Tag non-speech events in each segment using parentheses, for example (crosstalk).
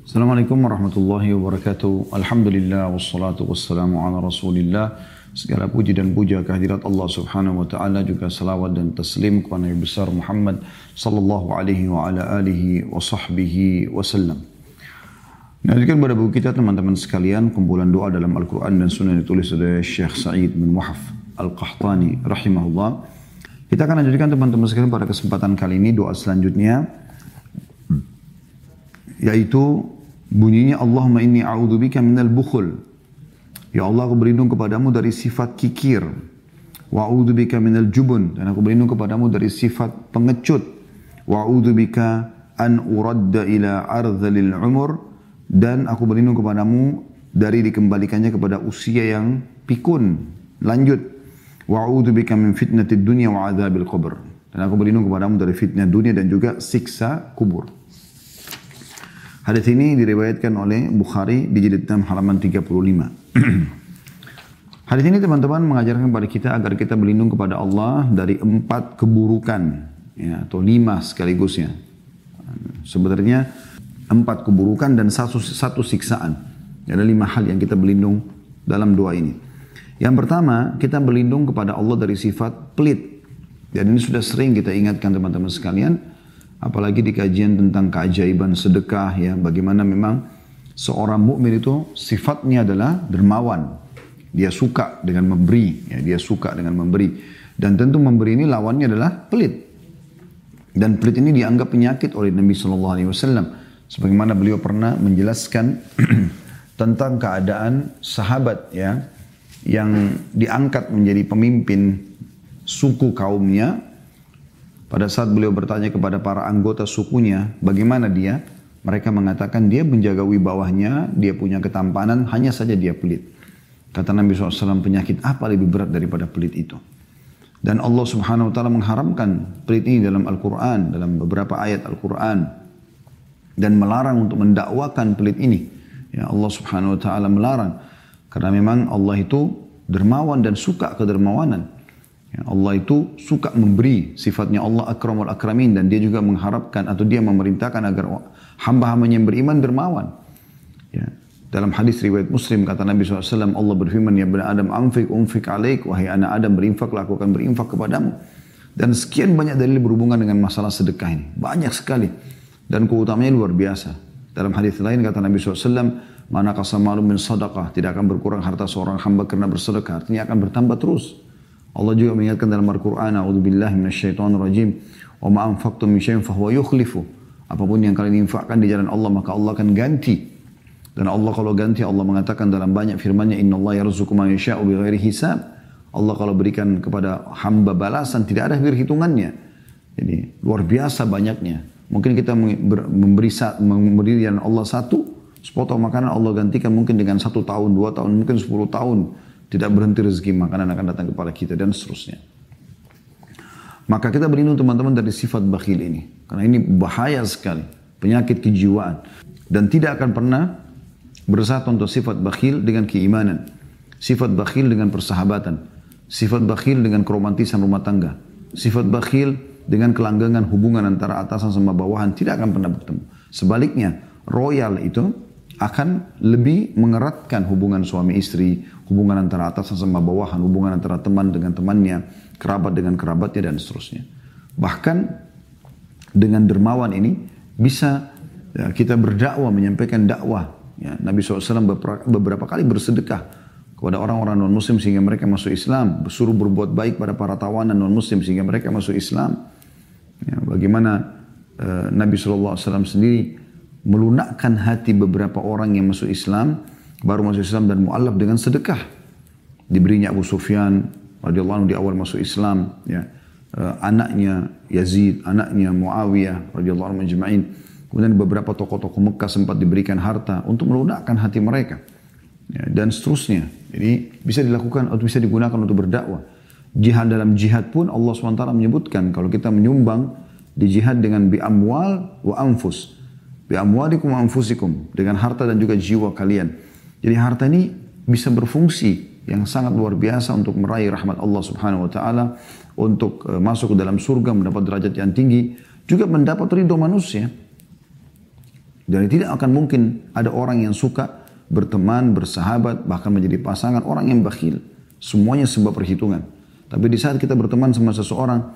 Assalamualaikum warahmatullahi wabarakatuh. Alhamdulillah wassalatu wassalamu ala rasulillah. Segala puji dan puja kehadirat Allah subhanahu wa ta'ala juga salawat dan taslim kepada Nabi besar Muhammad sallallahu alaihi wa ala alihi wa sahbihi. Lanjutkan pada buku kita teman-teman sekalian kumpulan doa dalam Al-Quran dan Sunnah ditulis oleh Syekh Sa'id bin Wahaf Al-Qahtani rahimahullah. Kita akan lanjutkan teman-teman sekalian pada kesempatan kali ini doa selanjutnya yaitu bunyinya Allahumma inni a'udzubika minal bukhul. Ya Allah aku berlindung kepadamu dari sifat kikir. Wa a'udzubika minal jubun dan aku berlindung kepadamu dari sifat pengecut. Wa a'udzubika an uradda ila ardhalil umur dan aku berlindung kepadamu dari dikembalikannya kepada usia yang pikun. Lanjut. Wa a'udzubika min fitnatid dunya wa adzabil qabr. Dan aku berlindung kepadamu dari fitnah dunia dan juga siksa kubur. Hadis ini diriwayatkan oleh Bukhari di jilid 6 halaman 35. (clears throat) Hadis ini teman-teman mengajarkan kepada kita agar kita berlindung kepada Allah dari empat keburukan ya, atau lima sekaligus ya. Sebenarnya empat keburukan dan satu, satu siksaan. Ada lima hal yang kita berlindung dalam doa ini. Yang pertama, kita berlindung kepada Allah dari sifat pelit. Dan ini sudah sering kita ingatkan teman-teman sekalian apalagi di kajian tentang keajaiban sedekah ya. Bagaimana memang seorang mukmin itu sifatnya adalah dermawan. Dia suka dengan memberi ya. Dia suka dengan memberi. Dan tentu memberi ini lawannya adalah pelit. Dan pelit ini dianggap penyakit oleh Nabi Shallallahu Alaihi Wasallam. Sebagaimana beliau pernah menjelaskan (clears throat) tentang keadaan sahabat ya yang diangkat menjadi pemimpin suku kaumnya pada saat beliau bertanya kepada para anggota sukunya, bagaimana dia? Mereka mengatakan dia menjaga wibawahnya, dia punya ketampanan, hanya saja dia pelit. Kata Nabi SAW, penyakit apa lebih berat daripada pelit itu? Dan Allah Subhanahu Wa Taala mengharamkan pelit ini dalam Al-Quran, dalam beberapa ayat Al-Quran. Dan melarang untuk mendakwakan pelit ini. Ya Allah Subhanahu Wa Taala melarang. Karena memang Allah itu dermawan dan suka kedermawanan. Ya, Allah itu suka memberi, sifatnya Allah akramul akramin dan dia juga mengharapkan atau dia memerintahkan agar hamba-hambanya yang beriman dermawan. Ya. Dalam hadis riwayat Muslim kata Nabi SAW, Allah berfirman, Ya benar Adam, amfik umfik alaik, wahai anak Adam berinfak, lakukan berinfak kepadamu. Dan sekian banyak dalil berhubungan dengan masalah sedekah ini. Banyak sekali. Dan keutamanya luar biasa. Dalam hadis lain kata Nabi SAW, Mana kasamalu min sadaqah, tidak akan berkurang harta seorang hamba karena bersedekah. Artinya akan bertambah terus. Allah juga mengingatkan dalam Al-Quran, A'udzubillahi minasyaitonirrajim, wa ma anfaqtum min syai'in fahuwa yukhlifu. Apa pun yang kalian infakkan di jalan Allah, maka Allah akan ganti. Dan Allah kalau ganti, Allah mengatakan dalam banyak firman-Nya, Inna Allah yarzuqu man yasha'u bighairi hisab. Allah kalau berikan kepada hamba balasan, tidak ada hitungannya. Jadi luar biasa banyaknya. Mungkin kita memberi, memberi Allah satu, sepotong makanan Allah gantikan mungkin dengan satu tahun, dua tahun, mungkin sepuluh tahun tidak berhenti rezeki makanan akan datang kepada kita dan seterusnya. Maka kita berlindung teman-teman dari sifat bakhil ini. Karena ini bahaya sekali. Penyakit kejiwaan. Dan tidak akan pernah bersatu untuk sifat bakhil dengan keimanan. Sifat bakhil dengan persahabatan. Sifat bakhil dengan keromantisan rumah tangga. Sifat bakhil dengan kelanggangan hubungan antara atasan sama bawahan tidak akan pernah bertemu. Sebaliknya, royal itu akan lebih mengeratkan hubungan suami istri, hubungan antara atasan sama bawahan, hubungan antara teman dengan temannya, kerabat dengan kerabatnya dan seterusnya. Bahkan dengan dermawan ini bisa ya, kita berdakwah menyampaikan dakwah. Ya, Nabi SAW beberapa, kali bersedekah kepada orang-orang non Muslim sehingga mereka masuk Islam, bersuruh berbuat baik pada para tawanan non Muslim sehingga mereka masuk Islam. Ya, bagaimana uh, Nabi SAW sendiri melunakkan hati beberapa orang yang masuk Islam baru masuk Islam dan mu'alaf dengan sedekah. Diberinya Abu Sufyan radhiyallahu anhu di awal masuk Islam, ya. Uh, anaknya Yazid, anaknya Muawiyah radhiyallahu anhu majma'in. Kemudian beberapa tokoh-tokoh Mekah sempat diberikan harta untuk melunakkan hati mereka. Ya, dan seterusnya. Jadi bisa dilakukan atau bisa digunakan untuk berdakwah. Jihad dalam jihad pun Allah SWT menyebutkan kalau kita menyumbang di jihad dengan bi amwal wa anfus. Bi amwalikum wa anfusikum. Dengan harta dan juga jiwa kalian. Jadi harta ini bisa berfungsi yang sangat luar biasa untuk meraih rahmat Allah Subhanahu wa taala, untuk uh, masuk ke dalam surga mendapat derajat yang tinggi, juga mendapat ridho manusia. Dan tidak akan mungkin ada orang yang suka berteman, bersahabat, bahkan menjadi pasangan orang yang bakhil. Semuanya sebab perhitungan. Tapi di saat kita berteman sama seseorang,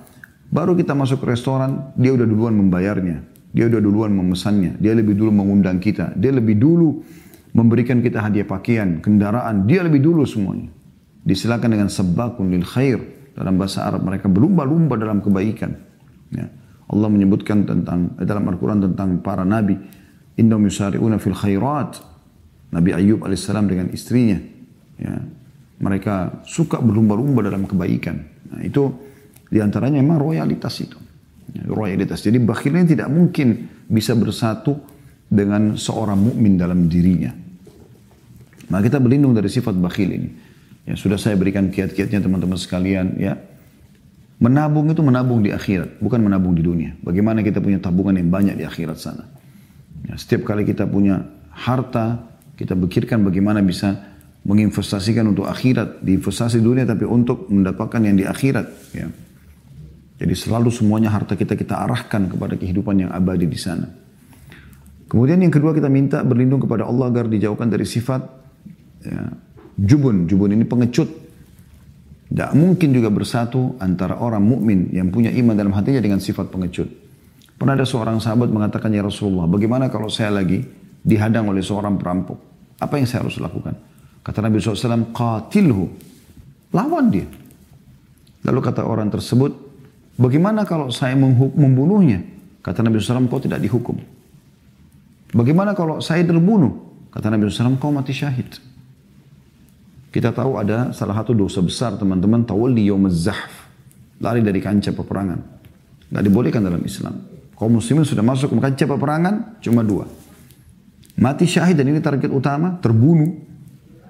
baru kita masuk ke restoran, dia udah duluan membayarnya. Dia udah duluan memesannya. Dia lebih dulu mengundang kita. Dia lebih dulu memberikan kita hadiah pakaian, kendaraan. Dia lebih dulu semuanya. Disilakan dengan sebakun lil khair. Dalam bahasa Arab mereka berlumba-lumba dalam kebaikan. Ya. Allah menyebutkan tentang dalam Al-Quran tentang para nabi. Innahum yusari'una fil khairat. Nabi Ayub alaihissalam dengan istrinya. Ya. Mereka suka berlumba-lumba dalam kebaikan. Nah, itu di antaranya memang royalitas itu. Ya, royalitas. Jadi bakhilnya tidak mungkin bisa bersatu dengan seorang mukmin dalam dirinya. Maka kita berlindung dari sifat bakhil ini. Ya, sudah saya berikan kiat-kiatnya teman-teman sekalian ya. Menabung itu menabung di akhirat, bukan menabung di dunia. Bagaimana kita punya tabungan yang banyak di akhirat sana. Ya, setiap kali kita punya harta, kita pikirkan bagaimana bisa menginvestasikan untuk akhirat, di investasi dunia tapi untuk mendapatkan yang di akhirat. Ya. Jadi selalu semuanya harta kita kita arahkan kepada kehidupan yang abadi di sana. Kemudian yang kedua kita minta berlindung kepada Allah agar dijauhkan dari sifat ya, jubun. Jubun ini pengecut. Tidak mungkin juga bersatu antara orang mukmin yang punya iman dalam hatinya dengan sifat pengecut. Pernah ada seorang sahabat mengatakan, Ya Rasulullah, bagaimana kalau saya lagi dihadang oleh seorang perampok? Apa yang saya harus lakukan? Kata Nabi SAW, qatilhu. Lawan dia. Lalu kata orang tersebut, bagaimana kalau saya membunuhnya? Kata Nabi SAW, kau tidak dihukum. Bagaimana kalau saya terbunuh? Kata Nabi SAW, kau mati syahid. Kita tahu ada salah satu dosa besar teman-teman tawalli yaumaz zahf. Lari dari kancah peperangan. Nggak dibolehkan dalam Islam. Kaum muslimin sudah masuk ke kancah peperangan cuma dua. Mati syahid dan ini target utama, terbunuh.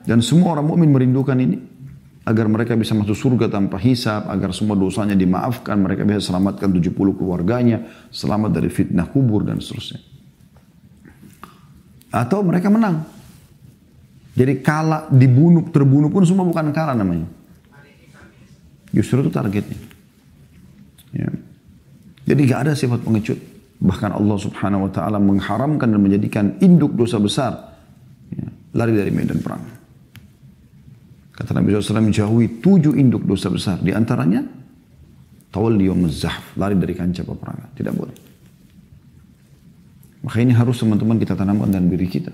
Dan semua orang mukmin merindukan ini agar mereka bisa masuk surga tanpa hisab, agar semua dosanya dimaafkan, mereka bisa selamatkan 70 keluarganya, selamat dari fitnah kubur dan seterusnya. Atau mereka menang, jadi kalah, dibunuh, terbunuh pun semua bukan kalah namanya. Justru itu targetnya. Ya. Jadi gak ada sifat pengecut. Bahkan Allah subhanahu wa ta'ala mengharamkan dan menjadikan induk dosa besar. Ya. Lari dari medan perang. Kata Nabi SAW menjauhi tujuh induk dosa besar. Di antaranya. Lari dari kancah peperangan. Tidak boleh. Maka ini harus teman-teman kita tanamkan dalam diri kita.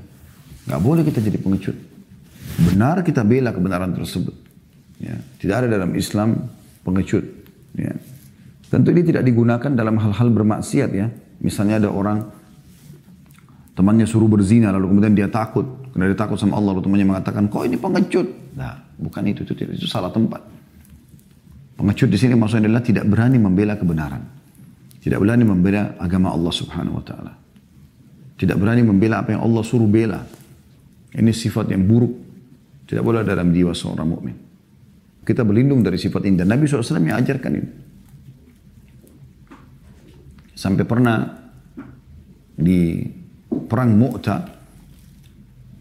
Gak boleh kita jadi pengecut. Benar kita bela kebenaran tersebut. Ya. Tidak ada dalam Islam pengecut. Ya. Tentu ini tidak digunakan dalam hal-hal bermaksiat ya. Misalnya ada orang temannya suruh berzina lalu kemudian dia takut karena dia takut sama Allah lalu temannya mengatakan kok ini pengecut. Nah, bukan itu itu itu salah tempat. Pengecut di sini maksudnya adalah tidak berani membela kebenaran. Tidak berani membela agama Allah Subhanahu wa taala. Tidak berani membela apa yang Allah suruh bela. Ini sifat yang buruk tidak boleh dalam jiwa seorang mukmin. Kita berlindung dari sifat ini. Dan Nabi SAW yang ajarkan ini. Sampai pernah di perang Mu'ta,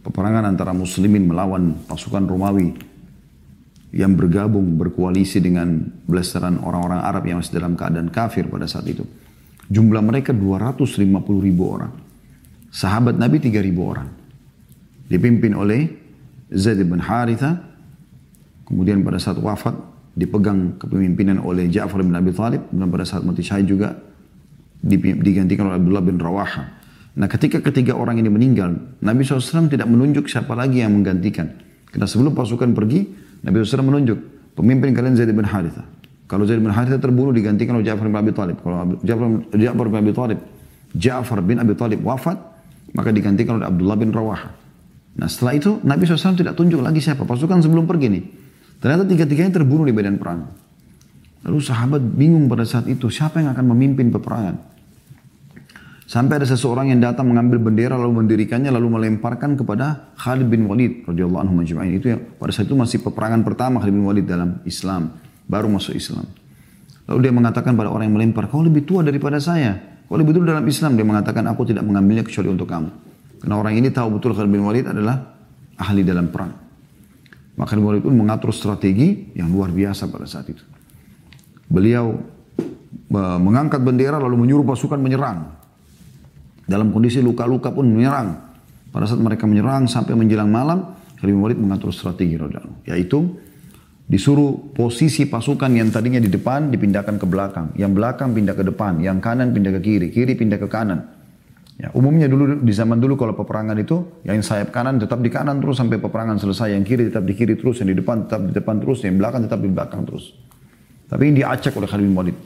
peperangan antara muslimin melawan pasukan Romawi yang bergabung berkoalisi dengan belasaran orang-orang Arab yang masih dalam keadaan kafir pada saat itu. Jumlah mereka 250 ribu orang. Sahabat Nabi 3 ribu orang. Dipimpin oleh Zaid bin Haritha. Kemudian pada saat wafat dipegang kepemimpinan oleh Ja'far bin Abi Thalib. Dan pada saat mati syahid juga digantikan oleh Abdullah bin Rawaha. Nah ketika ketiga orang ini meninggal, Nabi SAW tidak menunjuk siapa lagi yang menggantikan. Karena sebelum pasukan pergi, Nabi SAW menunjuk pemimpin kalian Zaid bin Haritha. Kalau Zaid bin Haritha terbunuh digantikan oleh Ja'far bin Abi Thalib. Kalau Ja'far bin Abi Thalib, Ja'far bin Abi Thalib wafat, maka digantikan oleh Abdullah bin Rawaha. Nah setelah itu Nabi SAW tidak tunjuk lagi siapa. Pasukan sebelum pergi nih. Ternyata tiga-tiganya terbunuh di medan perang. Lalu sahabat bingung pada saat itu. Siapa yang akan memimpin peperangan? Sampai ada seseorang yang datang mengambil bendera lalu mendirikannya lalu melemparkan kepada Khalid bin Walid radhiyallahu anhu majma'in. Itu yang pada saat itu masih peperangan pertama Khalid bin Walid dalam Islam, baru masuk Islam. Lalu dia mengatakan pada orang yang melempar, "Kau lebih tua daripada saya. Kau lebih dulu dalam Islam." Dia mengatakan, "Aku tidak mengambilnya kecuali untuk kamu." Karena orang ini tahu betul Khalid bin Walid adalah ahli dalam perang. Maka Khalid bin Walid pun mengatur strategi yang luar biasa pada saat itu. Beliau mengangkat bendera lalu menyuruh pasukan menyerang. Dalam kondisi luka-luka pun menyerang. Pada saat mereka menyerang sampai menjelang malam, Khalid bin Walid mengatur strategi radhiyallahu yaitu disuruh posisi pasukan yang tadinya di depan dipindahkan ke belakang, yang belakang pindah ke depan, yang kanan pindah ke kiri, kiri pindah ke kanan. Ya, umumnya dulu di zaman dulu kalau peperangan itu yang sayap kanan tetap di kanan terus sampai peperangan selesai, yang kiri tetap di kiri terus, yang di depan tetap di depan terus, yang belakang tetap di belakang terus. Tapi ini diacak oleh Khalid bin Walid.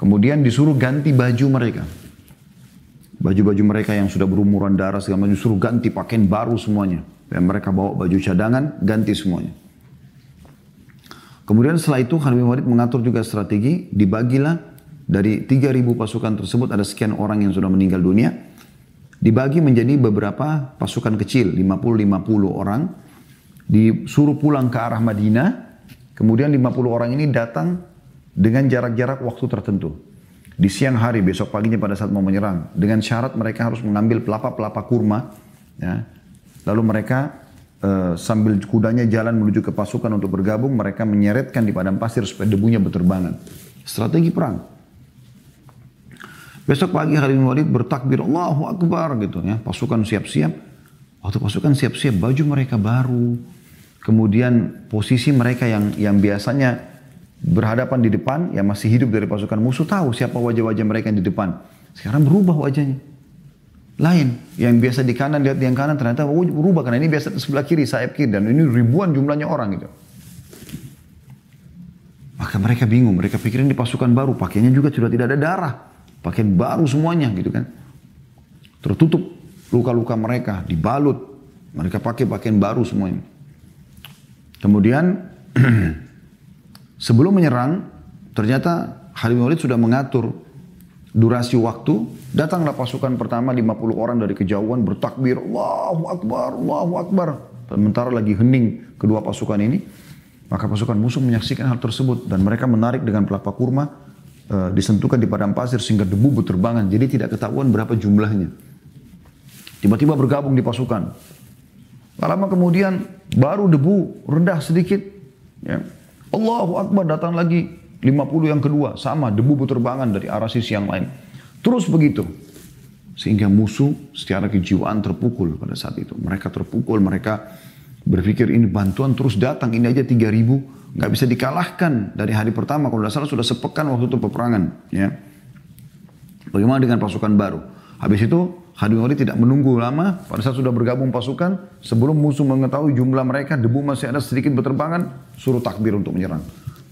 Kemudian disuruh ganti baju mereka. Baju-baju mereka yang sudah berumuran darah segala macam disuruh ganti pakaian baru semuanya. Dan mereka bawa baju cadangan, ganti semuanya. Kemudian setelah itu Khalid bin Walid mengatur juga strategi, dibagilah dari 3.000 pasukan tersebut ada sekian orang yang sudah meninggal dunia. Dibagi menjadi beberapa pasukan kecil, 50-50 orang. Disuruh pulang ke arah Madinah. Kemudian 50 orang ini datang dengan jarak-jarak waktu tertentu. Di siang hari, besok paginya pada saat mau menyerang. Dengan syarat mereka harus mengambil pelapa-pelapa kurma. Ya. Lalu mereka uh, sambil kudanya jalan menuju ke pasukan untuk bergabung, mereka menyeretkan di padang pasir supaya debunya berterbangan. Strategi perang. Besok pagi Khalid bin Walid bertakbir Allahu Akbar gitu ya. Pasukan siap-siap. Waktu pasukan siap-siap baju mereka baru. Kemudian posisi mereka yang yang biasanya berhadapan di depan yang masih hidup dari pasukan musuh tahu siapa wajah-wajah mereka yang di depan. Sekarang berubah wajahnya. Lain. Yang biasa di kanan lihat yang kanan ternyata berubah karena ini biasa di sebelah kiri sayap kiri dan ini ribuan jumlahnya orang gitu. Maka mereka bingung, mereka pikirin di pasukan baru, pakainya juga sudah tidak ada darah. Pakaian baru semuanya gitu kan. Tertutup luka-luka mereka, dibalut. Mereka pakai pakaian baru semuanya. Kemudian (clears throat) sebelum menyerang, ternyata Khalid bin Walid sudah mengatur durasi waktu. Datanglah pasukan pertama 50 orang dari kejauhan bertakbir, Allahu Akbar, Allahu Akbar. Sementara lagi hening kedua pasukan ini, maka pasukan musuh menyaksikan hal tersebut dan mereka menarik dengan pelapa kurma uh, disentuhkan di padang pasir sehingga debu berterbangan. Jadi tidak ketahuan berapa jumlahnya. Tiba-tiba bergabung di pasukan. Lama kemudian baru debu rendah sedikit. Ya. Allahu Akbar datang lagi 50 yang kedua. Sama debu berterbangan dari arah sisi yang lain. Terus begitu. Sehingga musuh secara kejiwaan terpukul pada saat itu. Mereka terpukul, mereka berpikir ini bantuan terus datang. Ini aja 3000 nggak bisa dikalahkan dari hari pertama kalau salah sudah sepekan waktu itu peperangan ya bagaimana dengan pasukan baru habis itu Bin Walid tidak menunggu lama. Pada saat sudah bergabung pasukan sebelum musuh mengetahui jumlah mereka debu masih ada sedikit berterbangan suruh takbir untuk menyerang.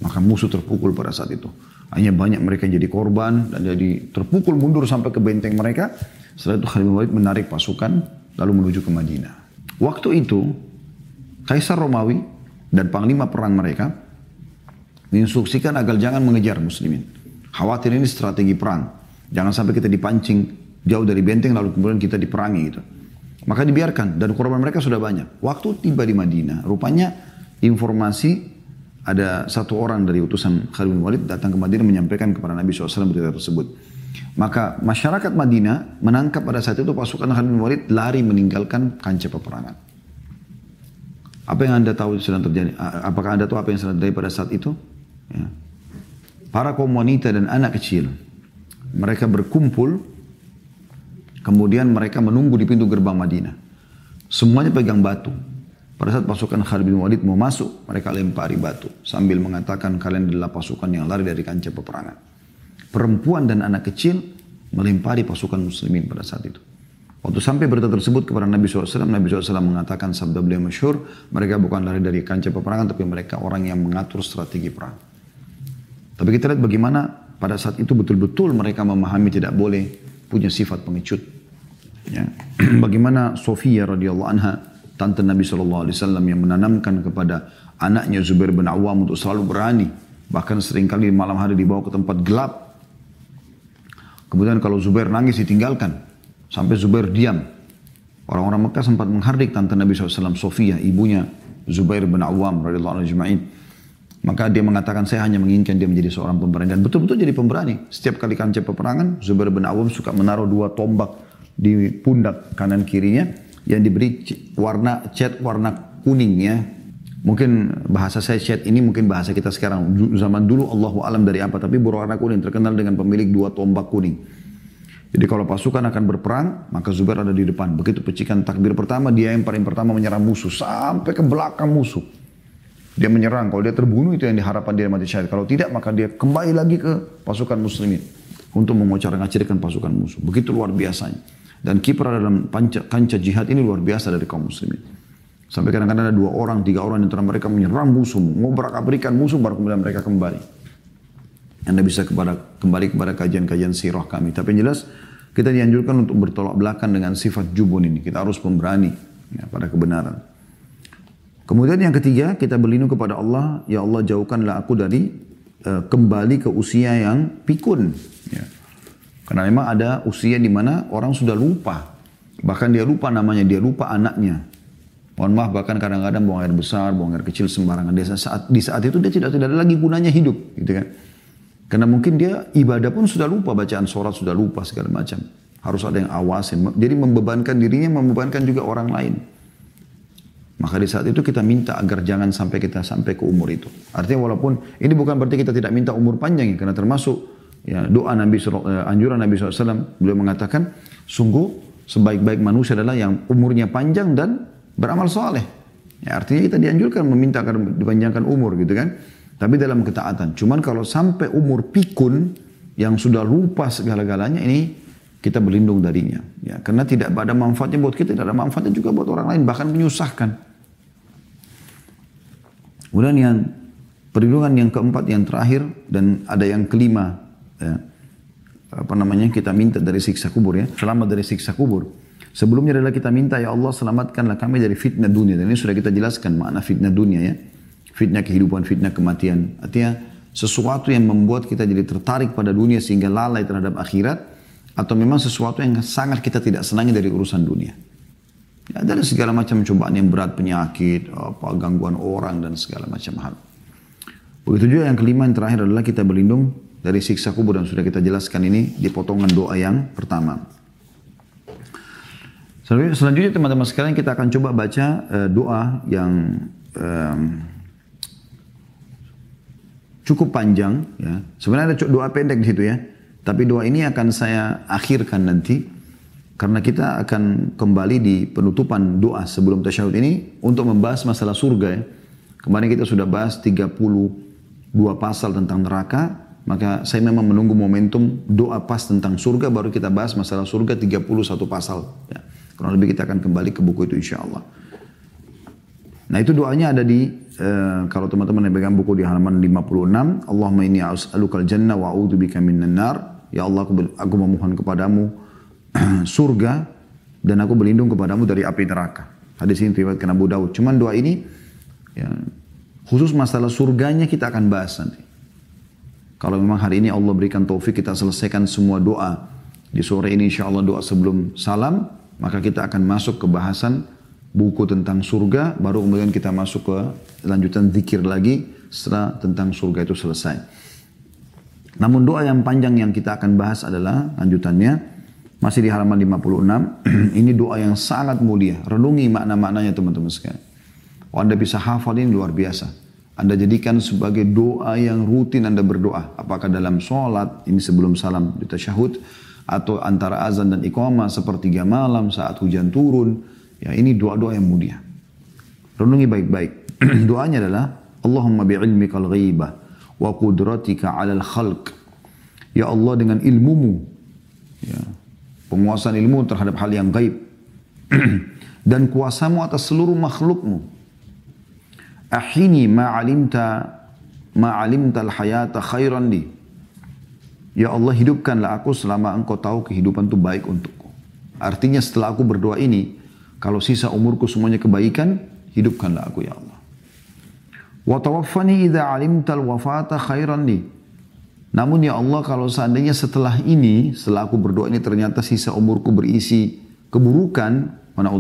Maka musuh terpukul pada saat itu. Hanya banyak mereka jadi korban dan jadi terpukul mundur sampai ke benteng mereka. Setelah itu Khalid bin Walid menarik pasukan lalu menuju ke Madinah. Waktu itu Kaisar Romawi dan panglima perang mereka menginstruksikan agar jangan mengejar muslimin. Khawatir ini strategi perang. Jangan sampai kita dipancing jauh dari benteng lalu kemudian kita diperangi gitu. Maka dibiarkan dan korban mereka sudah banyak. Waktu tiba di Madinah, rupanya informasi ada satu orang dari utusan Khalid bin Walid datang ke Madinah menyampaikan kepada Nabi SAW berita tersebut. Maka masyarakat Madinah menangkap pada saat itu pasukan Khalid bin Walid lari meninggalkan kancah peperangan. Apa yang Anda tahu sedang terjadi? Apakah Anda tahu apa yang sedang terjadi pada saat itu? Ya. Para kaum wanita dan anak kecil, mereka berkumpul, kemudian mereka menunggu di pintu gerbang Madinah. Semuanya pegang batu. Pada saat pasukan Khalid bin Walid mau masuk, mereka lempari batu. Sambil mengatakan kalian adalah pasukan yang lari dari kancah peperangan. Perempuan dan anak kecil melempari pasukan muslimin pada saat itu. Waktu sampai berita tersebut kepada Nabi SAW, Nabi SAW mengatakan sabda beliau masyhur, mereka bukan lari dari kancah peperangan, tapi mereka orang yang mengatur strategi perang. Tapi kita lihat bagaimana pada saat itu betul-betul mereka memahami tidak boleh punya sifat pengecut. Ya. (clears throat) bagaimana Sofia radhiyallahu anha, tante Nabi SAW yang menanamkan kepada anaknya Zubair bin Awam untuk selalu berani. Bahkan sering kali malam hari dibawa ke tempat gelap. Kemudian kalau Zubair nangis ditinggalkan. Sampai Zubair diam. Orang-orang Mekah sempat menghardik tante Nabi SAW, Sofia, ibunya Zubair bin Awam radhiyallahu anhu Maka dia mengatakan saya hanya menginginkan dia menjadi seorang pemberani dan betul-betul jadi pemberani. Setiap kali kancah peperangan, Zubair bin Awam suka menaruh dua tombak di pundak kanan kirinya yang diberi warna cat warna kuning ya. Mungkin bahasa saya cat ini mungkin bahasa kita sekarang zaman dulu Allahu alam dari apa tapi berwarna kuning terkenal dengan pemilik dua tombak kuning. Jadi kalau pasukan akan berperang, maka Zubair ada di depan. Begitu pecikan takbir pertama, dia yang paling pertama menyerang musuh sampai ke belakang musuh. Dia menyerang. Kalau dia terbunuh itu yang diharapkan dia mati syahid. Kalau tidak, maka dia kembali lagi ke pasukan muslimin untuk mengocar-ngacirkan pasukan musuh. Begitu luar biasanya. Dan kiprah dalam panca, kanca jihad ini luar biasa dari kaum muslimin. Sampai kadang-kadang ada dua orang, tiga orang antara mereka menyerang musuh, mau berikan musuh, baru kemudian mereka kembali. Anda bisa kepada, kembali kepada kajian-kajian sirah kami. Tapi yang jelas kita dianjurkan untuk bertolak belakang dengan sifat jubun ini. Kita harus pemberani ya, pada kebenaran. Kemudian yang ketiga kita berlindung kepada Allah. Ya Allah jauhkanlah aku dari uh, kembali ke usia yang pikun. Ya. Karena memang ada usia di mana orang sudah lupa. Bahkan dia lupa namanya, dia lupa anaknya. Mohon maaf bahkan kadang-kadang buang air besar, buang air kecil sembarangan. Di saat, di saat itu dia tidak, tidak ada lagi gunanya hidup. Gitu kan. Karena mungkin dia ibadah pun sudah lupa, bacaan sholat sudah lupa segala macam. Harus ada yang awasin. Jadi membebankan dirinya, membebankan juga orang lain. Maka di saat itu kita minta agar jangan sampai kita sampai ke umur itu. Artinya walaupun ini bukan berarti kita tidak minta umur panjang ya, karena termasuk ya, doa Nabi eh, anjuran Nabi SAW beliau mengatakan sungguh sebaik-baik manusia adalah yang umurnya panjang dan beramal soleh. Ya, artinya kita dianjurkan meminta agar dipanjangkan umur gitu kan. Tapi dalam ketaatan. Cuman kalau sampai umur pikun yang sudah lupa segala-galanya ini kita berlindung darinya. Ya, karena tidak ada manfaatnya buat kita, tidak ada manfaatnya juga buat orang lain, bahkan menyusahkan. Kemudian yang perlindungan yang keempat, yang terakhir, dan ada yang kelima, ya, apa namanya kita minta dari siksa kubur ya, selamat dari siksa kubur. Sebelumnya adalah kita minta ya Allah selamatkanlah kami dari fitnah dunia. Dan ini sudah kita jelaskan makna fitnah dunia ya. Fitnah kehidupan, fitnah kematian. Artinya sesuatu yang membuat kita jadi tertarik pada dunia sehingga lalai terhadap akhirat. Atau memang sesuatu yang sangat kita tidak senangi dari urusan dunia. Ya, ada segala macam cobaan yang berat, penyakit, apa, gangguan orang dan segala macam hal. Begitu juga yang kelima yang terakhir adalah kita berlindung dari siksa kubur dan sudah kita jelaskan ini di potongan doa yang pertama. Selanjutnya teman-teman sekalian kita akan coba baca uh, doa yang um, cukup panjang ya. Sebenarnya ada doa pendek di situ ya. Tapi doa ini akan saya akhirkan nanti karena kita akan kembali di penutupan doa sebelum tasyahud ini untuk membahas masalah surga ya. Kemarin kita sudah bahas 32 pasal tentang neraka, maka saya memang menunggu momentum doa pas tentang surga baru kita bahas masalah surga 31 pasal ya. Kurang lebih kita akan kembali ke buku itu insya Allah. Nah itu doanya ada di uh, kalau teman-teman yang pegang buku di halaman 56, Allahumma inni as'alukal jannah wa bika minan nar. Ya Allah aku, aku memohon kepadamu (clears throat) surga dan aku berlindung kepadamu dari api neraka. Hadis ini riwayatkan Abu Daud. Cuman doa ini ya, khusus masalah surganya kita akan bahas nanti. Kalau memang hari ini Allah berikan taufik kita selesaikan semua doa di sore ini insya Allah doa sebelum salam, maka kita akan masuk ke bahasan buku tentang surga, baru kemudian kita masuk ke lanjutan zikir lagi setelah tentang surga itu selesai. Namun doa yang panjang yang kita akan bahas adalah lanjutannya masih di halaman 56. (clears throat) ini doa yang sangat mulia. Renungi makna-maknanya teman-teman sekalian. Oh, anda bisa hafal ini luar biasa. Anda jadikan sebagai doa yang rutin Anda berdoa. Apakah dalam sholat, ini sebelum salam di tasyahud, atau antara azan dan iqamah sepertiga malam saat hujan turun, Ya, ini doa-doa yang mulia. Renungi baik-baik. (clears throat) Doanya adalah Allahumma bi'ilmikal ghaibah wa qudratika 'alal khalq. Ya Allah dengan ilmumu ya, penguasaan ilmu terhadap hal yang gaib (clears throat) dan kuasamu atas seluruh makhlukmu. Ahini ma'alimta ma'alimta al-hayata khairan li. Ya Allah hidupkanlah aku selama engkau tahu kehidupan itu baik untukku. Artinya setelah aku berdoa ini, kalau sisa umurku semuanya kebaikan, hidupkanlah aku ya Allah. Wa tawaffani idza alimtal wafata khairan li. Namun ya Allah kalau seandainya setelah ini, setelah aku berdoa ini ternyata sisa umurku berisi keburukan, mana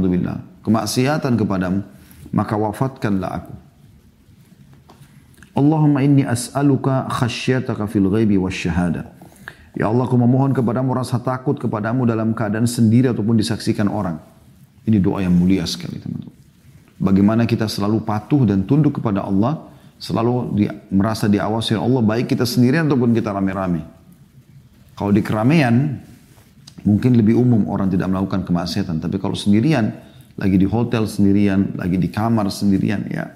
kemaksiatan kepadamu, maka wafatkanlah aku. Allahumma inni as'aluka khasyataka fil ghaibi wasyahada. Ya Allah, aku memohon kepadamu rasa takut kepadamu dalam keadaan sendiri ataupun disaksikan orang. Ini doa yang mulia sekali teman-teman. Bagaimana kita selalu patuh dan tunduk kepada Allah, selalu di, merasa diawasi oleh Allah, baik kita sendirian ataupun kita rame-rame. Kalau di keramaian, Mungkin lebih umum orang tidak melakukan kemaksiatan. Tapi kalau sendirian, lagi di hotel sendirian, lagi di kamar sendirian, ya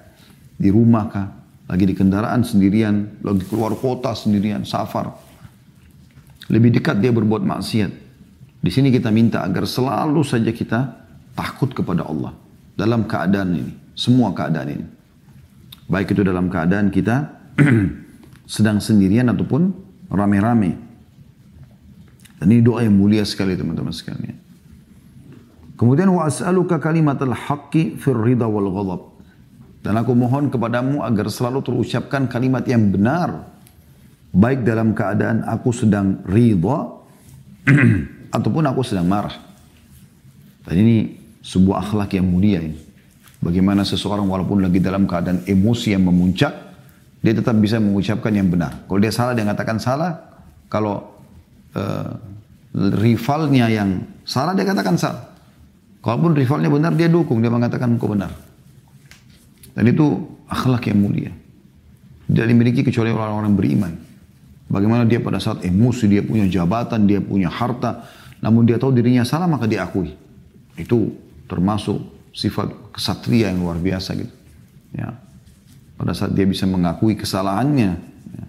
di rumah kah, lagi di kendaraan sendirian, lagi keluar kota sendirian, safar. Lebih dekat dia berbuat maksiat. Di sini kita minta agar selalu saja kita takut kepada Allah dalam keadaan ini, semua keadaan ini. Baik itu dalam keadaan kita (clears throat) sedang sendirian ataupun rame-rame. Dan ini doa yang mulia sekali teman-teman sekalian. Kemudian wa as'aluka kalimatal haqqi fir ridha wal ghadab. Dan aku mohon kepadamu agar selalu terucapkan kalimat yang benar baik dalam keadaan aku sedang ridha (clears throat) ataupun aku sedang marah. Dan ini sebuah akhlak yang mulia ini. Bagaimana seseorang walaupun lagi dalam keadaan emosi yang memuncak, dia tetap bisa mengucapkan yang benar. Kalau dia salah, dia katakan salah. Kalau uh, rivalnya yang salah, dia katakan salah. Kalaupun rivalnya benar, dia dukung, dia mengatakan kau benar. Dan itu akhlak yang mulia. Tidak dimiliki kecuali orang-orang beriman. Bagaimana dia pada saat emosi, dia punya jabatan, dia punya harta, namun dia tahu dirinya salah maka diakui. Itu termasuk sifat kesatria yang luar biasa gitu. Ya. Pada saat dia bisa mengakui kesalahannya, ya.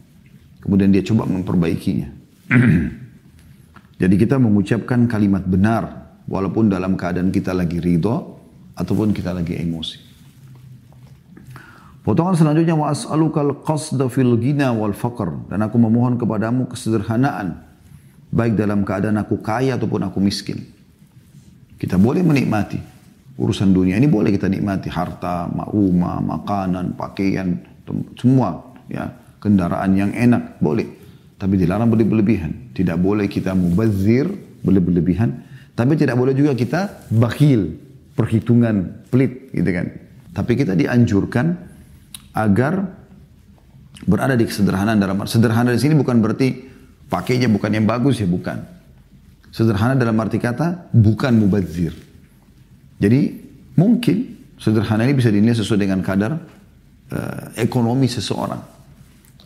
kemudian dia coba memperbaikinya. (clears throat) Jadi kita mengucapkan kalimat benar, walaupun dalam keadaan kita lagi ridho, ataupun kita lagi emosi. Potongan selanjutnya wa as'alukal qasda fil gina wal faqr dan aku memohon kepadamu kesederhanaan baik dalam keadaan aku kaya ataupun aku miskin. Kita boleh menikmati urusan dunia ini boleh kita nikmati harta, rumah, makanan, pakaian, semua ya kendaraan yang enak boleh. Tapi dilarang berlebihan. Tidak boleh kita mubazir berlebihan. Tapi tidak boleh juga kita bakhil, perhitungan pelit gitu kan. Tapi kita dianjurkan agar berada di kesederhanaan dalam sederhana di sini bukan berarti pakainya bukan yang bagus ya bukan. Sederhana dalam arti kata bukan mubazir. Jadi mungkin sederhana ini bisa dinilai sesuai dengan kadar uh, ekonomi seseorang.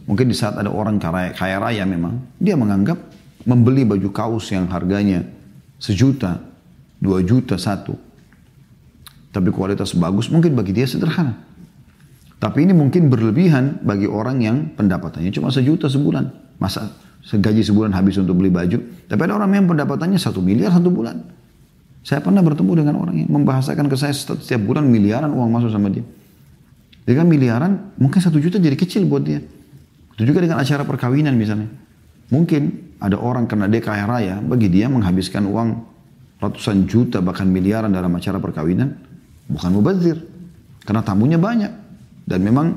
Mungkin di saat ada orang kaya, kaya raya memang dia menganggap membeli baju kaos yang harganya sejuta, dua juta satu, tapi kualitas bagus mungkin bagi dia sederhana. Tapi ini mungkin berlebihan bagi orang yang pendapatannya cuma sejuta sebulan. Masa segaji sebulan habis untuk beli baju. Tapi ada orang yang pendapatannya satu miliar satu bulan. Saya pernah bertemu dengan orang yang membahasakan ke saya setiap bulan miliaran uang masuk sama dia. Dengan miliaran mungkin satu juta jadi kecil buat dia. Itu juga dengan acara perkawinan misalnya. Mungkin ada orang karena dia kaya raya, bagi dia menghabiskan uang ratusan juta bahkan miliaran dalam acara perkawinan bukan mubazir. Karena tamunya banyak. Dan memang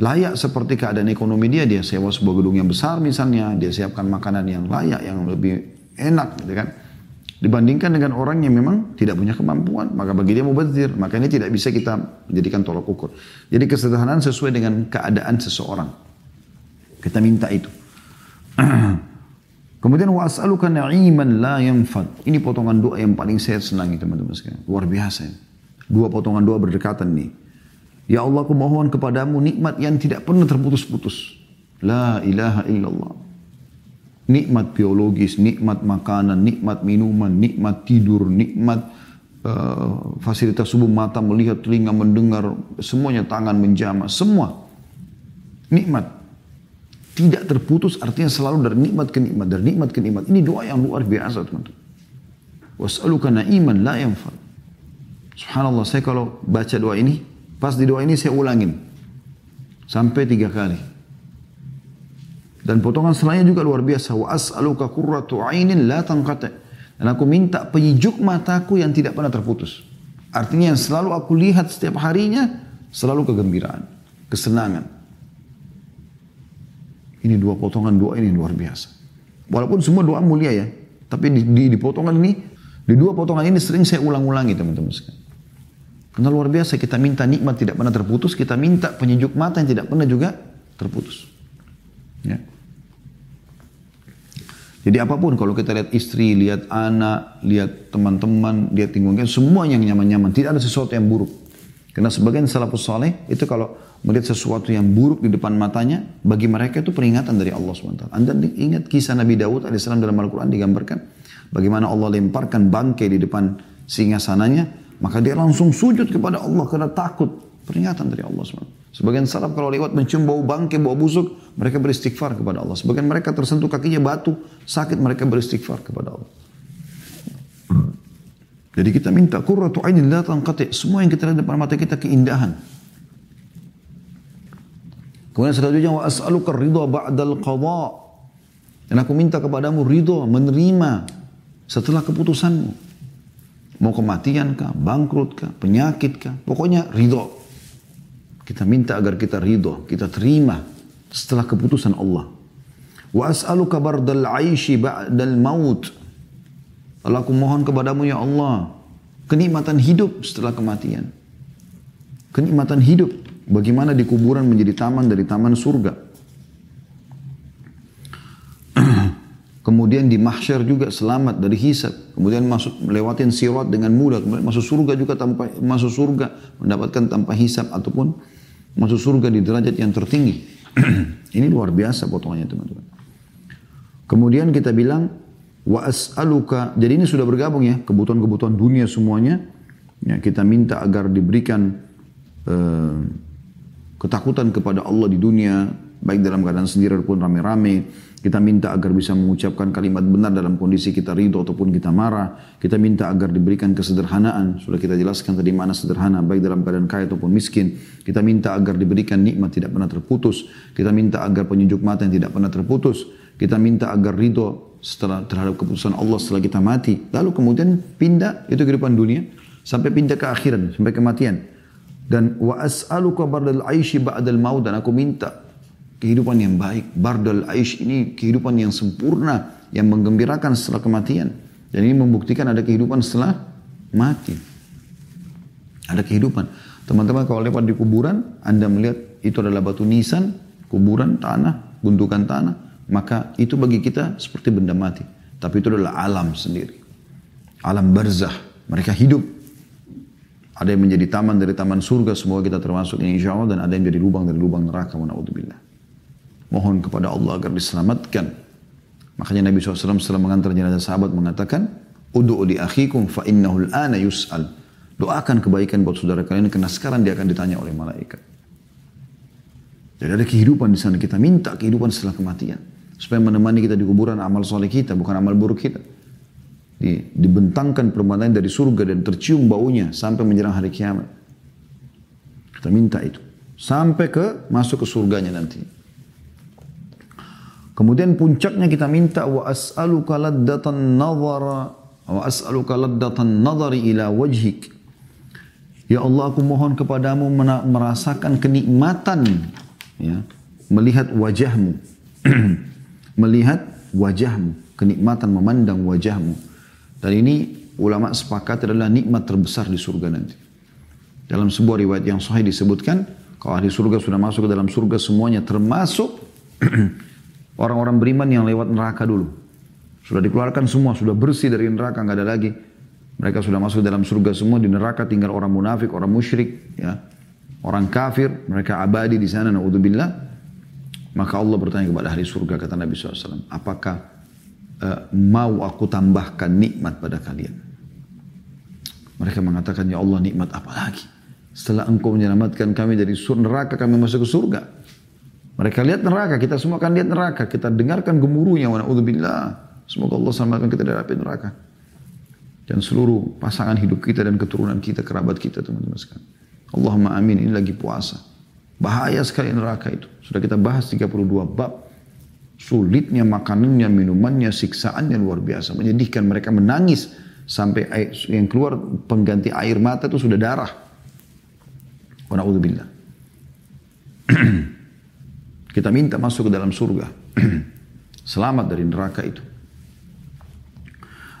layak seperti keadaan ekonomi dia, dia sewa sebuah gedung yang besar misalnya, dia siapkan makanan yang layak, yang lebih enak gitu kan. Dibandingkan dengan orang yang memang tidak punya kemampuan, maka bagi dia mubazir, ini tidak bisa kita jadikan tolak ukur. Jadi kesederhanaan sesuai dengan keadaan seseorang. Kita minta itu. (clears throat) Kemudian was'aluka na'iman la yanfad. Ini potongan doa yang paling saya senangi teman-teman sekalian. Luar biasa. Dua potongan doa berdekatan nih. Ya Allah aku mohon kepadamu nikmat yang tidak pernah terputus-putus. La ilaha illallah. Nikmat biologis, nikmat makanan, nikmat minuman, nikmat tidur, nikmat uh, fasilitas tubuh mata melihat, telinga mendengar, semuanya tangan menjama, semua nikmat. Tidak terputus artinya selalu dari nikmat ke nikmat, dari nikmat ke nikmat. Ini doa yang luar biasa teman-teman. Was'aluka na'iman la yanfad. Subhanallah, saya kalau baca doa ini, Pas di doa ini saya ulangin. Sampai tiga kali. Dan potongan selanjutnya juga luar biasa. Wa as'aluka kurratu ainin la tanqata. Dan aku minta penyejuk mataku yang tidak pernah terputus. Artinya yang selalu aku lihat setiap harinya, selalu kegembiraan, kesenangan. Ini dua potongan doa ini luar biasa. Walaupun semua doa mulia ya. Tapi di, di, di potongan ini, di dua potongan ini sering saya ulang-ulangi teman-teman sekalian. Karena luar biasa kita minta nikmat tidak pernah terputus, kita minta penyejuk mata yang tidak pernah juga terputus. Ya. Jadi apa pun kalau kita lihat istri, lihat anak, lihat teman-teman, lihat lingkungan, semua yang nyaman-nyaman. Tidak ada sesuatu yang buruk. Karena sebagian salafus saleh itu kalau melihat sesuatu yang buruk di depan matanya, bagi mereka itu peringatan dari Allah SWT. Anda ingat kisah Nabi Daud AS dalam Al-Quran digambarkan? Bagaimana Allah lemparkan bangkai di depan singa sananya, maka dia langsung sujud kepada Allah karena takut. Peringatan dari Allah SWT. Sebagian salaf kalau lewat mencium bau bangkai, bau busuk, mereka beristighfar kepada Allah. Sebagian mereka tersentuh kakinya batu, sakit mereka beristighfar kepada Allah. Jadi kita minta qurratu ainin la tanqati. Semua yang kita lihat depan mata kita keindahan. Kemudian selanjutnya wa as'aluka ridha ba'dal qada. Dan aku minta kepadamu ridha, menerima setelah keputusanmu. Mau kematian kah, bangkrut kah, penyakit kah, pokoknya ridha. Kita minta agar kita ridha, kita terima setelah keputusan Allah. Wa as'aluka bardal aishi ba'dal maut. Lalu aku mohon kepadamu ya Allah, kenikmatan hidup setelah kematian. Kenikmatan hidup, bagaimana di kuburan menjadi taman dari taman surga. Kemudian di mahsyar juga selamat dari hisab. Kemudian masuk lewatin sirat dengan mudah. Kemudian masuk surga juga tanpa masuk surga mendapatkan tanpa hisab ataupun masuk surga di derajat yang tertinggi. (clears throat) Ini luar biasa potongannya teman-teman. Kemudian kita bilang Wa as'aluka. Jadi ini sudah bergabung ya. Kebutuhan-kebutuhan dunia semuanya. Ya, kita minta agar diberikan uh, ketakutan kepada Allah di dunia. Baik dalam keadaan sendiri ataupun rame-rame. Kita minta agar bisa mengucapkan kalimat benar dalam kondisi kita ridho ataupun kita marah. Kita minta agar diberikan kesederhanaan. Sudah kita jelaskan tadi mana sederhana. Baik dalam keadaan kaya ataupun miskin. Kita minta agar diberikan nikmat tidak pernah terputus. Kita minta agar penyejuk mata yang tidak pernah terputus. Kita minta agar ridho setelah terhadap keputusan Allah setelah kita mati. Lalu kemudian pindah itu kehidupan dunia sampai pindah ke akhirat sampai kematian. Dan wa as'aluka bardal aishi ba'dal maut dan aku minta kehidupan yang baik. Bardal aish ini kehidupan yang sempurna yang menggembirakan setelah kematian. Dan ini membuktikan ada kehidupan setelah mati. Ada kehidupan. Teman-teman kalau lewat di kuburan, Anda melihat itu adalah batu nisan, kuburan, tanah, gundukan tanah maka itu bagi kita seperti benda mati. Tapi itu adalah alam sendiri. Alam barzah. Mereka hidup. Ada yang menjadi taman dari taman surga, semoga kita termasuk ini insya Allah. Dan ada yang menjadi lubang dari lubang neraka. Mohon kepada Allah agar diselamatkan. Makanya Nabi SAW setelah mengantar jenazah sahabat mengatakan, Udu'u li akhikum fa innahul ana yus'al. Doakan kebaikan buat saudara kalian karena sekarang dia akan ditanya oleh malaikat. Jadi ada kehidupan di sana. Kita minta kehidupan setelah kematian supaya menemani kita di kuburan amal soleh kita, bukan amal buruk kita. Di, dibentangkan perbuatan dari surga dan tercium baunya sampai menjelang hari kiamat. Kita minta itu. Sampai ke masuk ke surganya nanti. Kemudian puncaknya kita minta wa as'aluka laddatan nazara wa as'aluka laddatan nazari ila wajhik. Ya Allah aku mohon kepadamu merasakan kenikmatan ya, melihat wajahmu. (clears throat) melihat wajahmu, kenikmatan memandang wajahmu. Dan ini ulama sepakat adalah nikmat terbesar di surga nanti. Dalam sebuah riwayat yang sahih disebutkan, kalau ahli surga sudah masuk ke dalam surga semuanya termasuk (clears throat) orang-orang beriman yang lewat neraka dulu. Sudah dikeluarkan semua, sudah bersih dari neraka, nggak ada lagi. Mereka sudah masuk dalam surga semua, di neraka tinggal orang munafik, orang musyrik, ya. Orang kafir, mereka abadi di sana, naudzubillah. Maka Allah bertanya kepada ahli surga, kata Nabi SAW, apakah uh, mau aku tambahkan nikmat pada kalian? Mereka mengatakan, ya Allah nikmat apa lagi? Setelah engkau menyelamatkan kami dari neraka, kami masuk ke surga. Mereka lihat neraka, kita semua akan lihat neraka. Kita dengarkan gemuruhnya, wa na'udzubillah. Semoga Allah selamatkan kita dari api neraka. Dan seluruh pasangan hidup kita dan keturunan kita, kerabat kita, teman-teman sekalian. Allahumma amin, ini lagi puasa. Bahaya sekali neraka itu. Sudah kita bahas 32 bab. Sulitnya makanannya, minumannya, siksaannya luar biasa. Menyedihkan mereka menangis. Sampai air, yang keluar pengganti air mata itu sudah darah. Wa (clears throat) kita minta masuk ke dalam surga. (clears throat) Selamat dari neraka itu.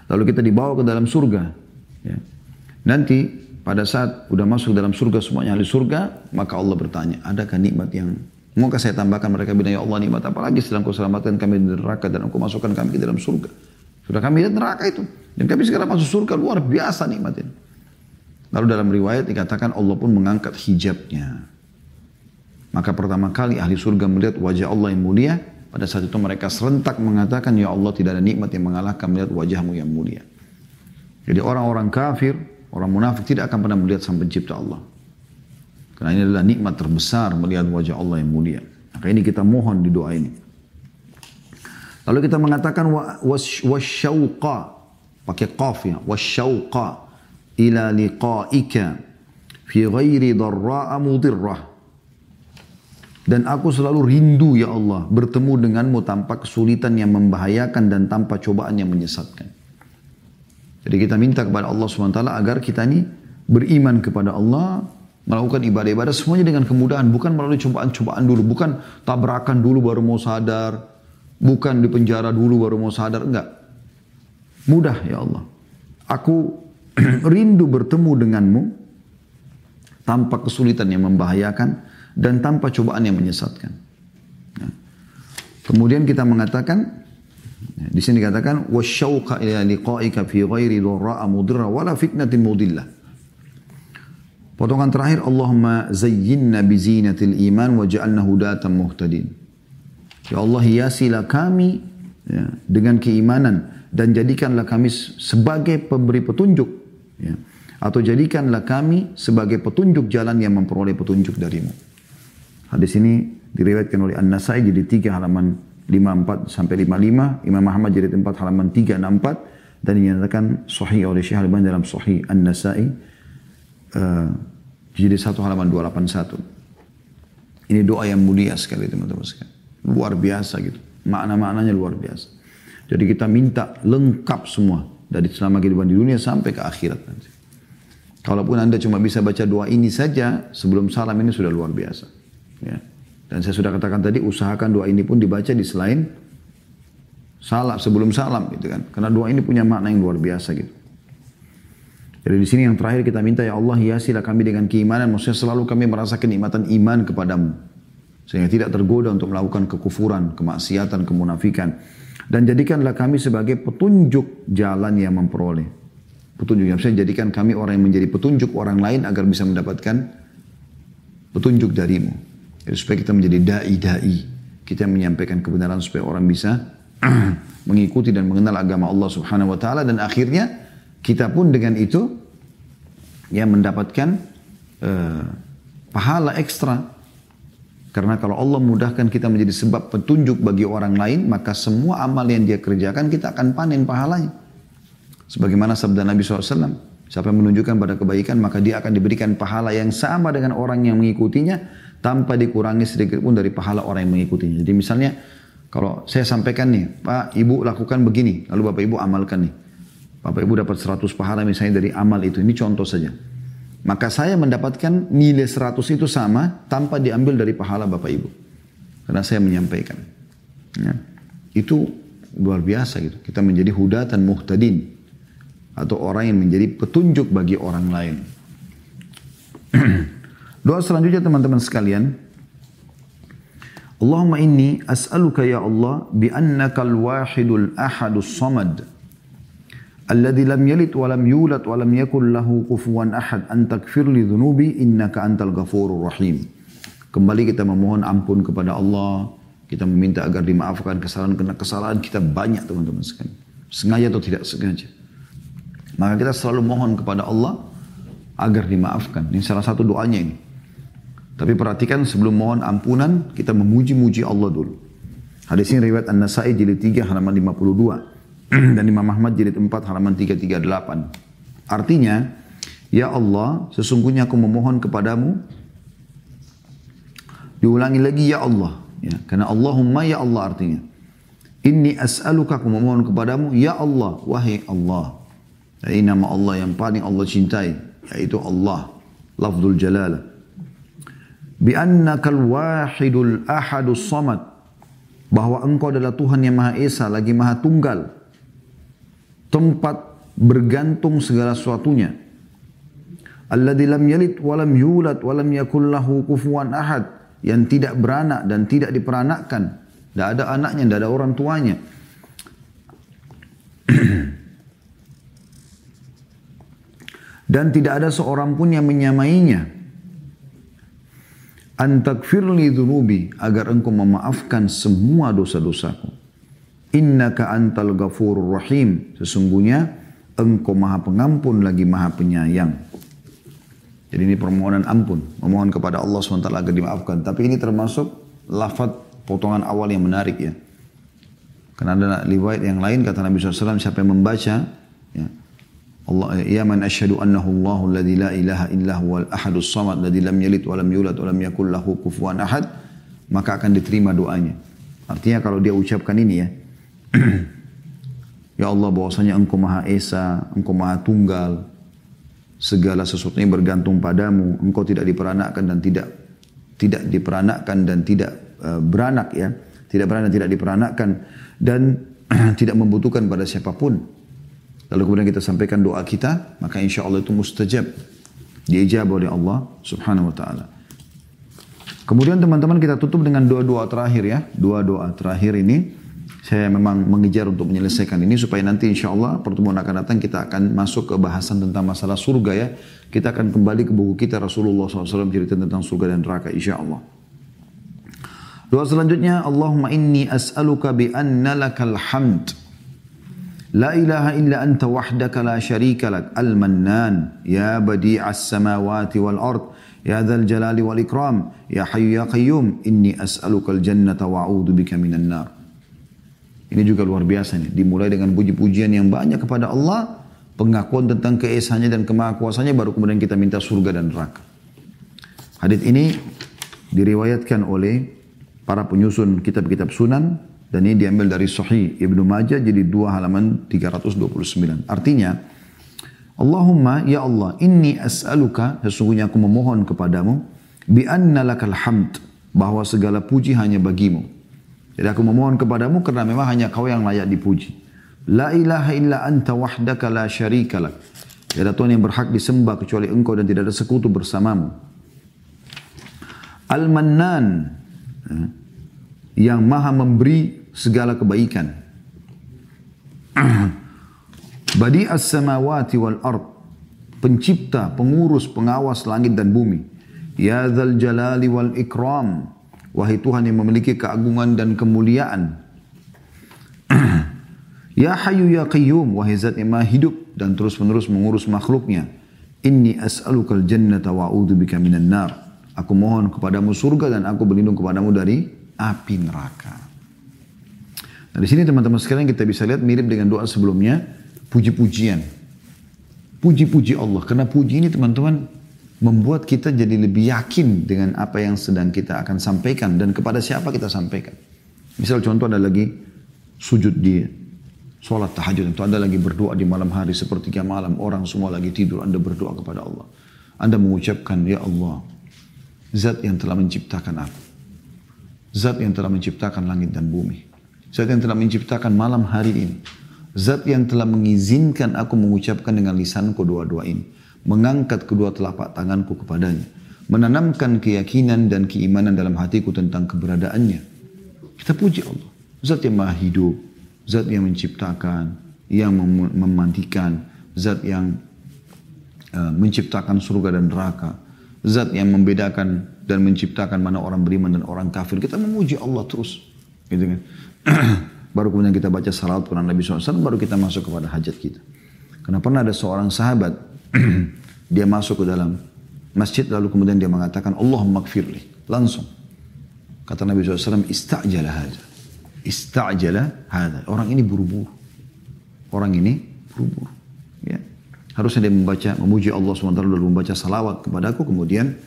Lalu kita dibawa ke dalam surga. Ya. Nanti pada saat udah masuk dalam surga semuanya ahli surga, maka Allah bertanya, adakah nikmat yang Maukah saya tambahkan mereka bilang, ya Allah nikmat apa lagi setelah kau selamatkan kami dari neraka dan engkau masukkan kami ke dalam surga. Sudah kami lihat neraka itu. Dan kami sekarang masuk surga luar biasa nikmat ini. Lalu dalam riwayat dikatakan Allah pun mengangkat hijabnya. Maka pertama kali ahli surga melihat wajah Allah yang mulia, pada saat itu mereka serentak mengatakan, Ya Allah tidak ada nikmat yang mengalahkan melihat wajahmu yang mulia. Jadi orang-orang kafir, orang munafik tidak akan pernah melihat sang pencipta Allah. Karena ini adalah nikmat terbesar melihat wajah Allah yang mulia. Maka ini kita mohon di doa ini. Lalu kita mengatakan wasyauqa pakai qaf ya wasyauqa ila liqaika fi ghairi dharra'a mudirrah dan aku selalu rindu ya Allah bertemu denganmu tanpa kesulitan yang membahayakan dan tanpa cobaan yang menyesatkan. Jadi kita minta kepada Allah SWT agar kita ini beriman kepada Allah, melakukan ibadah-ibadah semuanya dengan kemudahan, bukan melalui cobaan-cobaan dulu, bukan tabrakan dulu baru mau sadar, bukan di penjara dulu baru mau sadar, enggak. Mudah ya Allah. Aku (clears throat) rindu bertemu denganmu tanpa kesulitan yang membahayakan dan tanpa cobaan yang menyesatkan. Ya. Kemudian kita mengatakan ya, di sini dikatakan wasyauqa ila liqa'ika fi ghairi dharra'a mudirra wala fitnatin mudillah. Potongan terakhir Allahumma zayyinna bi zinatil iman wa ja'alna hudatan muhtadin. Ya Allah hiasilah kami ya, dengan keimanan dan jadikanlah kami sebagai pemberi petunjuk ya. atau jadikanlah kami sebagai petunjuk jalan yang memperoleh petunjuk darimu. Hadis ini diriwayatkan oleh An-Nasai jadi 3 halaman 54 sampai 55, Imam Muhammad jadi 4 halaman 364 dan dinyatakan sahih oleh Syekh Al-Albani dalam sahih An-Nasai uh, jadi 1 halaman 281. Ini doa yang mulia sekali teman-teman sekalian. Luar biasa gitu. Makna-maknanya luar biasa. Jadi kita minta lengkap semua dari selama kehidupan di dunia sampai ke akhirat nanti. Kalaupun Anda cuma bisa baca doa ini saja sebelum salam ini sudah luar biasa. Ya. Dan saya sudah katakan tadi usahakan doa ini pun dibaca di selain salam sebelum salam gitu kan. Karena doa ini punya makna yang luar biasa gitu. Jadi di sini yang terakhir kita minta ya Allah hiasilah kami dengan keimanan. Maksudnya selalu kami merasa kenikmatan iman kepadamu. Sehingga tidak tergoda untuk melakukan kekufuran, kemaksiatan, kemunafikan. Dan jadikanlah kami sebagai petunjuk jalan yang memperoleh. Petunjuk yang bisa jadikan kami orang yang menjadi petunjuk orang lain agar bisa mendapatkan petunjuk darimu. Supaya kita menjadi da'i-da'i. Kita menyampaikan kebenaran supaya orang bisa (clears throat) mengikuti dan mengenal agama Allah subhanahu wa ta'ala. Dan akhirnya kita pun dengan itu ya mendapatkan uh, pahala ekstra. Karena kalau Allah mudahkan kita menjadi sebab petunjuk bagi orang lain, maka semua amal yang dia kerjakan kita akan panen pahalanya. Sebagaimana sabda Nabi SAW, siapa yang menunjukkan pada kebaikan, maka dia akan diberikan pahala yang sama dengan orang yang mengikutinya, tanpa dikurangi sedikit pun dari pahala orang yang mengikutinya. Jadi misalnya kalau saya sampaikan nih, Pak Ibu lakukan begini, lalu Bapak Ibu amalkan nih. Bapak Ibu dapat 100 pahala misalnya dari amal itu. Ini contoh saja. Maka saya mendapatkan nilai 100 itu sama tanpa diambil dari pahala Bapak Ibu. Karena saya menyampaikan. Ya. Itu luar biasa gitu. Kita menjadi hudatan muhtadin. Atau orang yang menjadi petunjuk bagi orang lain. (clears throat) Doa selanjutnya teman-teman sekalian. Allahumma inni as'aluka ya Allah bi annaka al-wahidul ahadus samad yalid wa lam yulad wa lam yakul lahu kufuwan ahad an takfir li dhunubi innaka antal ghafurur rahim. Kembali kita memohon ampun kepada Allah. Kita meminta agar dimaafkan kesalahan karena kesalahan kita banyak teman-teman sekalian. Sengaja atau tidak sengaja. Maka kita selalu mohon kepada Allah agar dimaafkan. Ini salah satu doanya ini. Tapi perhatikan sebelum mohon ampunan, kita memuji-muji Allah dulu. Hadis ini riwayat An-Nasai jilid 3 halaman 52 (clears throat) dan Imam Ahmad jilid 4 halaman 338. Artinya, Ya Allah, sesungguhnya aku memohon kepadamu. Diulangi lagi Ya Allah. Ya, karena Allahumma Ya Allah artinya. Inni as'aluka aku memohon kepadamu. Ya Allah, wahai Allah. Ini nama Allah yang paling Allah cintai. Yaitu Allah. Lafzul jalalah bi annakal wahidul ahadus samad. Bahwa engkau adalah Tuhan yang Maha Esa lagi Maha Tunggal. Tempat bergantung segala sesuatunya. Alladzi lam yalid wa lam yulad wa lam yakul lahu kufuwan ahad. Yang tidak beranak dan tidak diperanakkan. Tidak ada anaknya tidak ada orang tuanya. (clears throat) Dan tidak ada seorang pun yang menyamainya Antakfirli dhunubi agar engkau memaafkan semua dosa-dosaku. Innaka antal ghafurur rahim. Sesungguhnya engkau maha pengampun lagi maha penyayang. Jadi ini permohonan ampun. Memohon kepada Allah SWT agar dimaafkan. Tapi ini termasuk lafad potongan awal yang menarik ya. Karena ada riwayat yang lain kata Nabi SAW siapa yang membaca ya, Allah ya man asyhadu annahu Allahu alladzi la ilaha illa huwal ahadus samad alladzi lam yalid wa lam yulad wa lam yakul lahu kufuwan ahad maka akan diterima doanya. Artinya kalau dia ucapkan ini ya (clears throat) Ya Allah bahwasanya Engkau Maha Esa, Engkau Maha Tunggal, segala sesuatunya bergantung padamu, Engkau tidak diperanakkan dan tidak tidak diperanakkan dan tidak uh, beranak ya, tidak beranak tidak diperanakkan dan (clears throat) tidak membutuhkan pada siapa pun. Lalu kemudian kita sampaikan doa kita, maka insya Allah itu mustajab. Diijab oleh Allah subhanahu wa ta'ala. Kemudian teman-teman kita tutup dengan doa-doa terakhir ya. Doa-doa terakhir ini saya memang mengejar untuk menyelesaikan ini supaya nanti insya Allah pertemuan akan datang kita akan masuk ke bahasan tentang masalah surga ya. Kita akan kembali ke buku kita Rasulullah SAW cerita tentang surga dan neraka insya Allah. Doa selanjutnya Allahumma inni as'aluka bi anna lakal hamd لا إله إلا أنت وحدك لا شريك لك المَنَّان يا بديع السماوات والأرض يا ذا الجلال والإكرام يا حي يا ya إني أسألك الجنة inni as'aluka al-jannata. Ini juga luar biasa nih, dimulai dengan puji-pujian yang banyak kepada Allah, pengakuan tentang keesannya dan kemahakuasaannya baru kemudian kita minta surga dan neraka. Hadis ini diriwayatkan oleh para penyusun kitab-kitab sunan dan ini diambil dari Sahih Ibnu Majah jadi dua halaman 329. Artinya, Allahumma ya Allah, inni as'aluka, sesungguhnya aku memohon kepadamu, bi anna lakal hamd, bahwa segala puji hanya bagimu. Jadi aku memohon kepadamu karena memang hanya kau yang layak dipuji. La ilaha illa anta wahdaka la syarika lak. Tidak ada Tuhan yang berhak disembah kecuali engkau dan tidak ada sekutu bersamamu. Al-Mannan. Yang maha memberi segala kebaikan. (clears throat) Badi as-samawati wal ard. Pencipta, pengurus, pengawas langit dan bumi. Ya dzal jalali wal ikram. Wahai Tuhan yang memiliki keagungan dan kemuliaan. (clears throat) ya hayu ya qayyum. Wahai zat yang maha hidup dan terus menerus mengurus makhluknya. Inni as'alukal jannata wa'udhu bika minan nar. Aku mohon kepadamu surga dan aku berlindung kepadamu dari api neraka. Nah, di sini teman-teman sekalian kita bisa lihat mirip dengan doa sebelumnya, puji-pujian. Puji-puji Allah. Karena puji ini teman-teman membuat kita jadi lebih yakin dengan apa yang sedang kita akan sampaikan dan kepada siapa kita sampaikan. Misal contoh ada lagi sujud di sholat tahajud itu ada lagi berdoa di malam hari sepertiga malam orang semua lagi tidur anda berdoa kepada Allah anda mengucapkan ya Allah zat yang telah menciptakan aku zat yang telah menciptakan langit dan bumi Zat yang telah menciptakan malam hari ini. Zat yang telah mengizinkan aku mengucapkan dengan lisanku dua-dua ini. Mengangkat kedua telapak tanganku kepadanya. Menanamkan keyakinan dan keimanan dalam hatiku tentang keberadaannya. Kita puji Allah. Zat yang maha hidup. Zat yang menciptakan. Yang mem memantikan. Zat yang uh, menciptakan surga dan neraka. Zat yang membedakan dan menciptakan mana orang beriman dan orang kafir. Kita memuji Allah terus. Gitu kan. (clears throat) baru kemudian kita baca salawat kepada Nabi SAW, baru kita masuk kepada hajat kita. Karena pernah ada seorang sahabat, (clears throat) dia masuk ke dalam masjid lalu kemudian dia mengatakan, Allahumma gfirli. Langsung. Kata Nabi SAW, ista'jala hadha. Ista'jala hadha. Orang ini buru-buru. Orang ini buru-buru. Ya. Harusnya dia membaca, memuji Allah SWT lalu membaca salawat kepadaku, kemudian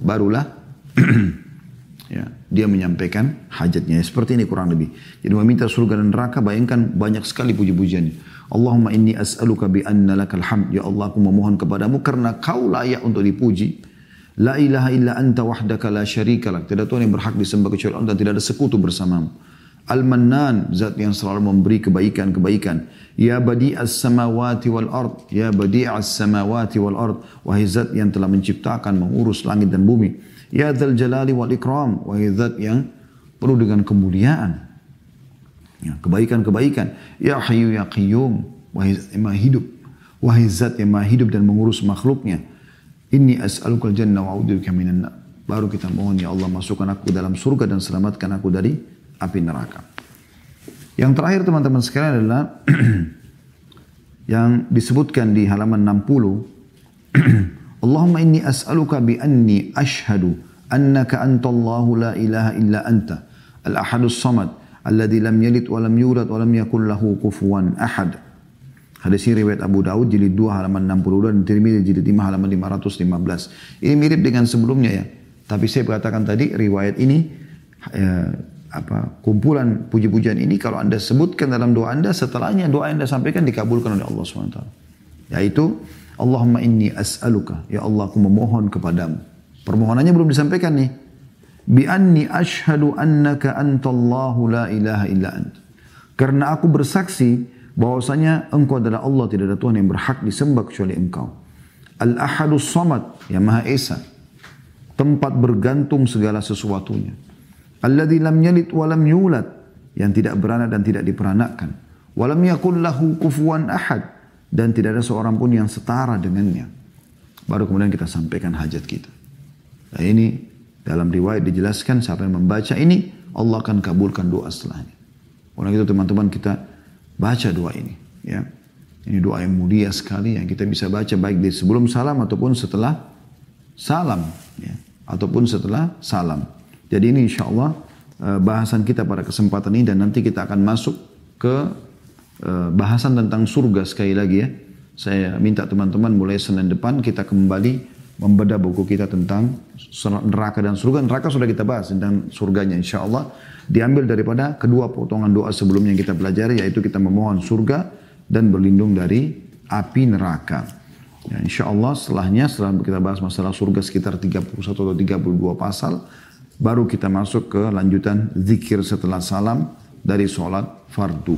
barulah (clears throat) Ya, dia menyampaikan hajatnya. Seperti ini kurang lebih. Jadi meminta surga dan neraka, bayangkan banyak sekali puji-pujiannya. Allahumma inni as'aluka bi anna lakal hamd. Ya Allah, aku memohon kepadamu karena kau layak untuk dipuji. La ilaha illa anta wahdaka la syarika lak. Tidak Tuhan yang berhak disembah kecuali Allah dan tidak ada sekutu bersamamu. Al-Mannan, zat yang selalu memberi kebaikan-kebaikan. Ya badi as-samawati wal ard. Ya badi as-samawati wal ard. Wahai zat yang telah menciptakan, mengurus langit dan bumi. Ya Dzal Jalali wal Ikram, wahai zat yang penuh dengan kemuliaan. Ya, kebaikan-kebaikan. Ya Hayyu ya Qayyum, wahai zat yang maha hidup. Wahai zat yang maha hidup dan mengurus makhluknya. Inni as'alukal jannah wa a'udzubika minan baru kita mohon ya Allah masukkan aku dalam surga dan selamatkan aku dari api neraka. Yang terakhir teman-teman sekalian adalah (clears throat) yang disebutkan di halaman 60 (clears throat) Allahumma inni as'aluka bi anni ashhadu annaka antallahu la ilaha illa anta al-ahadus samad alladhi lam yalid wa lam yulad wa lam yakul lahu kufuwan ahad Hadis ini riwayat Abu Daud jilid 2 halaman 62 dan Tirmidzi jilid 5 halaman 515. Ini mirip dengan sebelumnya ya. Tapi saya katakan tadi riwayat ini eh, apa kumpulan puji-pujian ini kalau anda sebutkan dalam doa anda setelahnya doa yang anda sampaikan dikabulkan oleh Allah swt. Yaitu Allahumma inni as'aluka ya Allah aku memohon kepadamu. Permohonannya belum disampaikan nih. Bi anni ashhadu annaka antallahu la ilaha illa ant. Karena aku bersaksi bahwasanya engkau adalah Allah tidak ada Tuhan yang berhak disembah kecuali engkau. Al-Ahadus Samad yang Maha Esa tempat bergantung segala sesuatunya. Alladzi lam yalid wa lam yulad yang tidak beranak dan tidak diperanakkan. Walam yakul lahu kufuwan ahad dan tidak ada seorang pun yang setara dengannya. Baru kemudian kita sampaikan hajat kita. Nah ini dalam riwayat dijelaskan siapa yang membaca ini Allah akan kabulkan doa setelahnya. Oleh itu teman-teman kita baca doa ini ya. Ini doa yang mulia sekali yang kita bisa baca baik di sebelum salam ataupun setelah salam ya ataupun setelah salam. Jadi ini insya Allah eh, bahasan kita pada kesempatan ini dan nanti kita akan masuk ke eh, bahasan tentang surga sekali lagi ya. Saya minta teman-teman mulai Senin depan kita kembali membedah buku kita tentang neraka dan surga. Neraka sudah kita bahas tentang surganya insya Allah. Diambil daripada kedua potongan doa sebelumnya yang kita pelajari yaitu kita memohon surga dan berlindung dari api neraka. Ya, insya Allah setelahnya setelah kita bahas masalah surga sekitar 31 atau 32 pasal, baru kita masuk ke lanjutan zikir setelah salam dari sholat fardu.